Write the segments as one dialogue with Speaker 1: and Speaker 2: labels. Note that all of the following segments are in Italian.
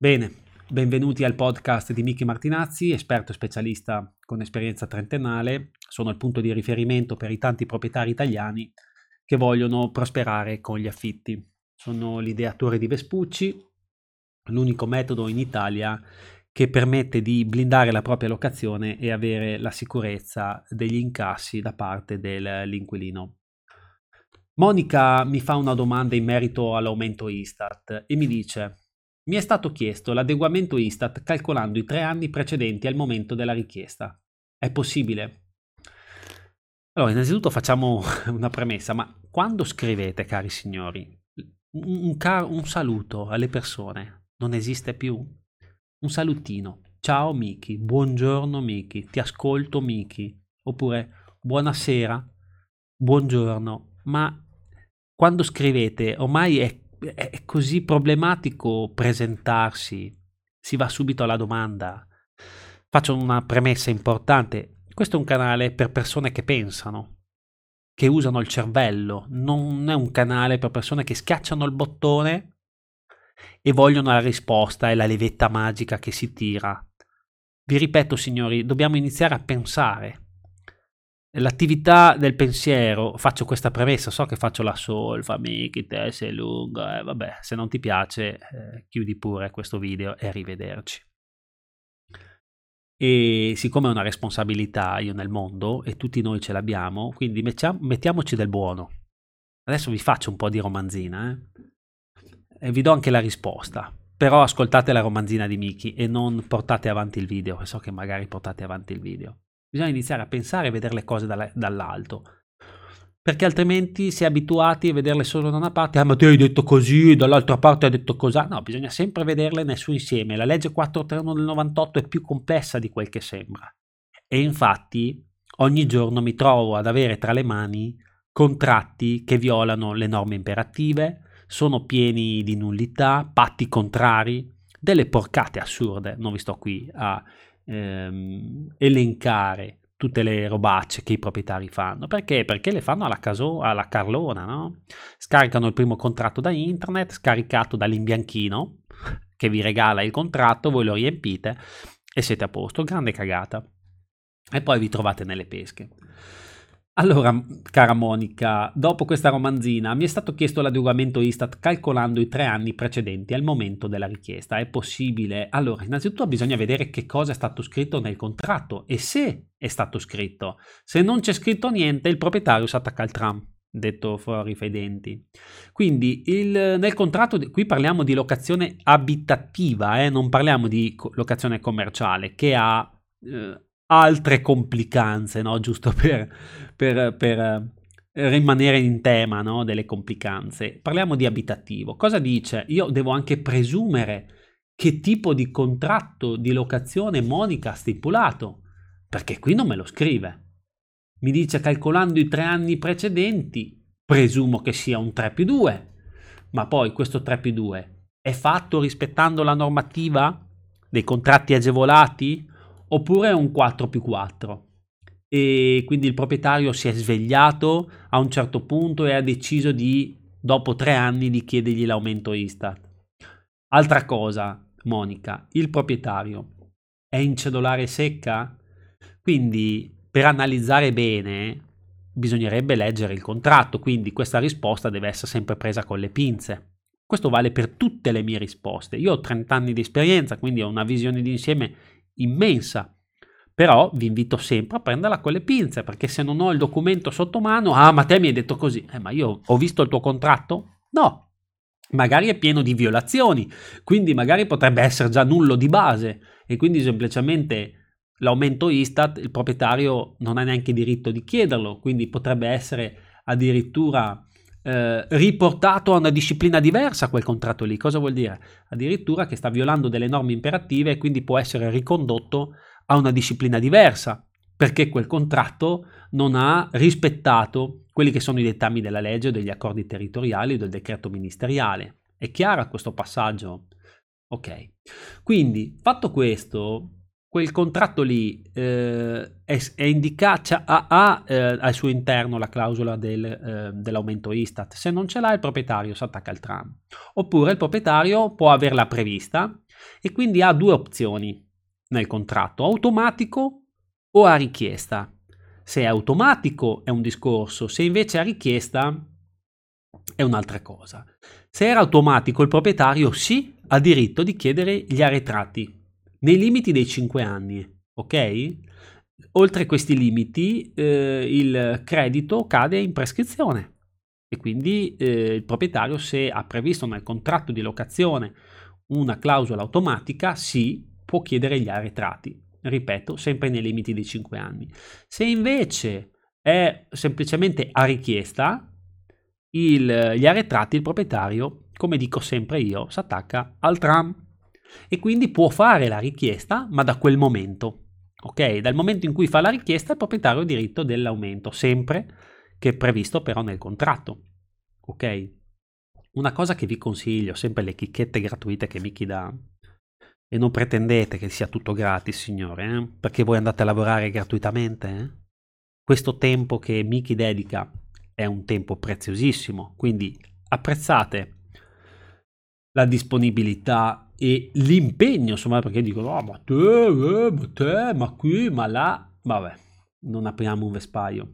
Speaker 1: Bene, benvenuti al podcast di Michi Martinazzi, esperto specialista con esperienza trentennale. Sono il punto di riferimento per i tanti proprietari italiani che vogliono prosperare con gli affitti. Sono l'ideatore di Vespucci, l'unico metodo in Italia che permette di blindare la propria locazione e avere la sicurezza degli incassi da parte dell'inquilino. Monica mi fa una domanda in merito all'aumento Istat e mi dice mi è stato chiesto l'adeguamento Istat calcolando i tre anni precedenti al momento della richiesta. È possibile? Allora, innanzitutto facciamo una premessa, ma quando scrivete, cari signori, un, car- un saluto alle persone non esiste più? Un salutino. Ciao Miki, buongiorno Miki, ti ascolto Miki. Oppure buonasera, buongiorno. Ma quando scrivete ormai è è così problematico presentarsi, si va subito alla domanda. Faccio una premessa importante, questo è un canale per persone che pensano, che usano il cervello, non è un canale per persone che schiacciano il bottone e vogliono la risposta e la levetta magica che si tira. Vi ripeto signori, dobbiamo iniziare a pensare l'attività del pensiero, faccio questa premessa, so che faccio la solfa, amici, te sei lungo, eh, vabbè, se non ti piace eh, chiudi pure questo video e arrivederci. E siccome è una responsabilità io nel mondo e tutti noi ce l'abbiamo, quindi mettiamo, mettiamoci del buono. Adesso vi faccio un po' di romanzina eh? e vi do anche la risposta. Però ascoltate la romanzina di Miki e non portate avanti il video, so che magari portate avanti il video. Bisogna iniziare a pensare e vedere le cose dall'alto. Perché altrimenti si è abituati a vederle solo da una parte. Ah, ma te hai detto così, dall'altra parte hai detto così. No, bisogna sempre vederle nel suo insieme. La legge 431 del 98 è più complessa di quel che sembra. E infatti ogni giorno mi trovo ad avere tra le mani contratti che violano le norme imperative, sono pieni di nullità, patti contrari, delle porcate assurde. Non vi sto qui a ehm, elencare tutte le robacce che i proprietari fanno. Perché? Perché le fanno alla, caso, alla carlona, no? Scaricano il primo contratto da internet, scaricato dall'imbianchino, che vi regala il contratto, voi lo riempite e siete a posto. Grande cagata. E poi vi trovate nelle pesche. Allora, cara Monica, dopo questa romanzina mi è stato chiesto l'adeguamento Istat calcolando i tre anni precedenti al momento della richiesta. È possibile? Allora, innanzitutto bisogna vedere che cosa è stato scritto nel contratto e se è stato scritto. Se non c'è scritto niente, il proprietario si attacca al tram, detto fuori fra i denti. Quindi il, nel contratto, qui parliamo di locazione abitativa, eh, non parliamo di locazione commerciale, che ha... Eh, altre complicanze, no? giusto per, per, per eh, rimanere in tema no? delle complicanze. Parliamo di abitativo. Cosa dice? Io devo anche presumere che tipo di contratto di locazione Monica ha stipulato, perché qui non me lo scrive. Mi dice calcolando i tre anni precedenti, presumo che sia un 3 più 2, ma poi questo 3 più 2 è fatto rispettando la normativa dei contratti agevolati oppure un 4 più 4 e quindi il proprietario si è svegliato a un certo punto e ha deciso di, dopo tre anni, di chiedergli l'aumento Istat. Altra cosa, Monica, il proprietario è in cedolare secca? Quindi per analizzare bene bisognerebbe leggere il contratto, quindi questa risposta deve essere sempre presa con le pinze. Questo vale per tutte le mie risposte. Io ho 30 anni di esperienza, quindi ho una visione d'insieme immensa. Però vi invito sempre a prenderla con le pinze, perché se non ho il documento sotto mano, ah, ma te mi hai detto così, eh, ma io ho visto il tuo contratto? No, magari è pieno di violazioni, quindi magari potrebbe essere già nullo di base e quindi semplicemente l'aumento Istat il proprietario non ha neanche diritto di chiederlo, quindi potrebbe essere addirittura eh, riportato a una disciplina diversa quel contratto lì. Cosa vuol dire? Addirittura che sta violando delle norme imperative e quindi può essere ricondotto a una disciplina diversa perché quel contratto non ha rispettato quelli che sono i dettami della legge degli accordi territoriali del decreto ministeriale. È chiaro questo passaggio? Ok. Quindi, fatto questo, quel contratto lì eh, è, è indicato, ha, ha eh, al suo interno la clausola del, eh, dell'aumento Istat. Se non ce l'ha, il proprietario si attacca al tram. Oppure il proprietario può averla prevista e quindi ha due opzioni nel contratto, automatico o a richiesta. Se è automatico è un discorso, se invece è a richiesta è un'altra cosa. Se era automatico il proprietario sì, ha diritto di chiedere gli arretrati nei limiti dei 5 anni, ok? Oltre questi limiti eh, il credito cade in prescrizione e quindi eh, il proprietario se ha previsto nel contratto di locazione una clausola automatica sì può chiedere gli arretrati. Ripeto sempre nei limiti dei 5 anni. Se invece è semplicemente a richiesta il, gli arretrati il proprietario come dico sempre io si attacca al tram e quindi può fare la richiesta ma da quel momento ok dal momento in cui fa la richiesta il proprietario ha diritto dell'aumento sempre che è previsto però nel contratto. Ok? Una cosa che vi consiglio, sempre le chicchette gratuite che Miki dà, e non pretendete che sia tutto gratis, signore, eh? perché voi andate a lavorare gratuitamente. Eh? Questo tempo che Miki dedica è un tempo preziosissimo, quindi apprezzate la disponibilità e l'impegno, insomma, perché dicono, oh, ma te, eh, ma te, ma qui, ma là, vabbè, non apriamo un vespaio.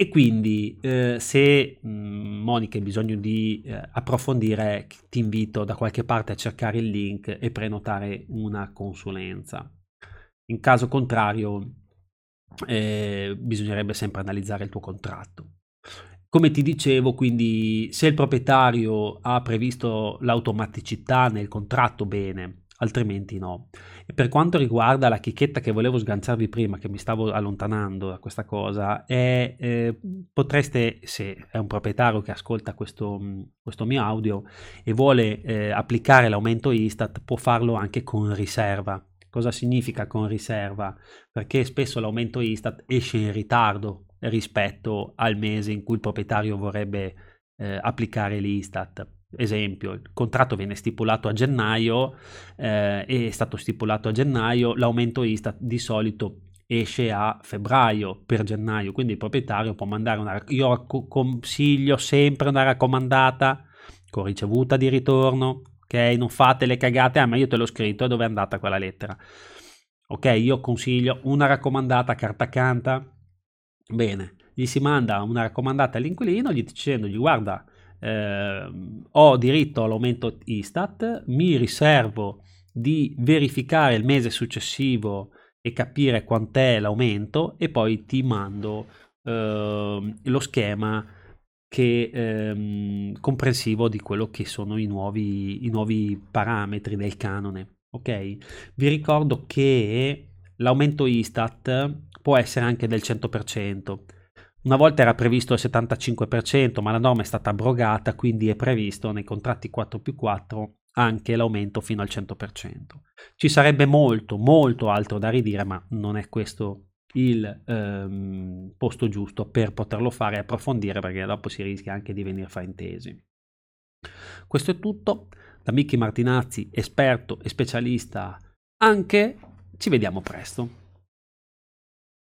Speaker 1: E quindi eh, se mh, mm, Monica hai bisogno di eh, approfondire, ti invito da qualche parte a cercare il link e prenotare una consulenza. In caso contrario, eh, bisognerebbe sempre analizzare il tuo contratto. Come ti dicevo, quindi se il proprietario ha previsto l'automaticità nel contratto, bene, altrimenti no. E per quanto riguarda la chicchetta che volevo sganciarvi prima, che mi stavo allontanando da questa cosa, è, eh, potreste, se è un proprietario che ascolta questo, questo mio audio e vuole eh, applicare l'aumento Istat, può farlo anche con riserva. Cosa significa con riserva? Perché spesso l'aumento Istat esce in ritardo rispetto al mese in cui il proprietario vorrebbe eh, applicare l'Istat Esempio, il contratto viene stipulato a gennaio, eh, è stato stipulato a gennaio, l'aumento Istat di solito esce a febbraio per gennaio, quindi il proprietario può mandare una io consiglio sempre una raccomandata con ricevuta di ritorno, ok? Non fate le cagate, ah ma io te l'ho scritto, dove è andata quella lettera? Ok, io consiglio una raccomandata carta canta. Bene, gli si manda una raccomandata all'inquilino gli dicendogli guarda eh, ho diritto all'aumento Istat, mi riservo di verificare il mese successivo e capire quant'è l'aumento e poi ti mando eh, lo schema che, ehm, comprensivo di quello che sono i nuovi, i nuovi parametri del canone. Ok? Vi ricordo che l'aumento Istat può essere anche del 100%. Una volta era previsto il 75%, ma la norma è stata abrogata, quindi è previsto nei contratti 4 più 4 anche l'aumento fino al 100%. Ci sarebbe molto, molto altro da ridire, ma non è questo il ehm, posto giusto per poterlo fare e approfondire, perché dopo si rischia anche di venire fraintesi. Questo è tutto. Da Michi Martinazzi, esperto e specialista anche. Ci vediamo presto.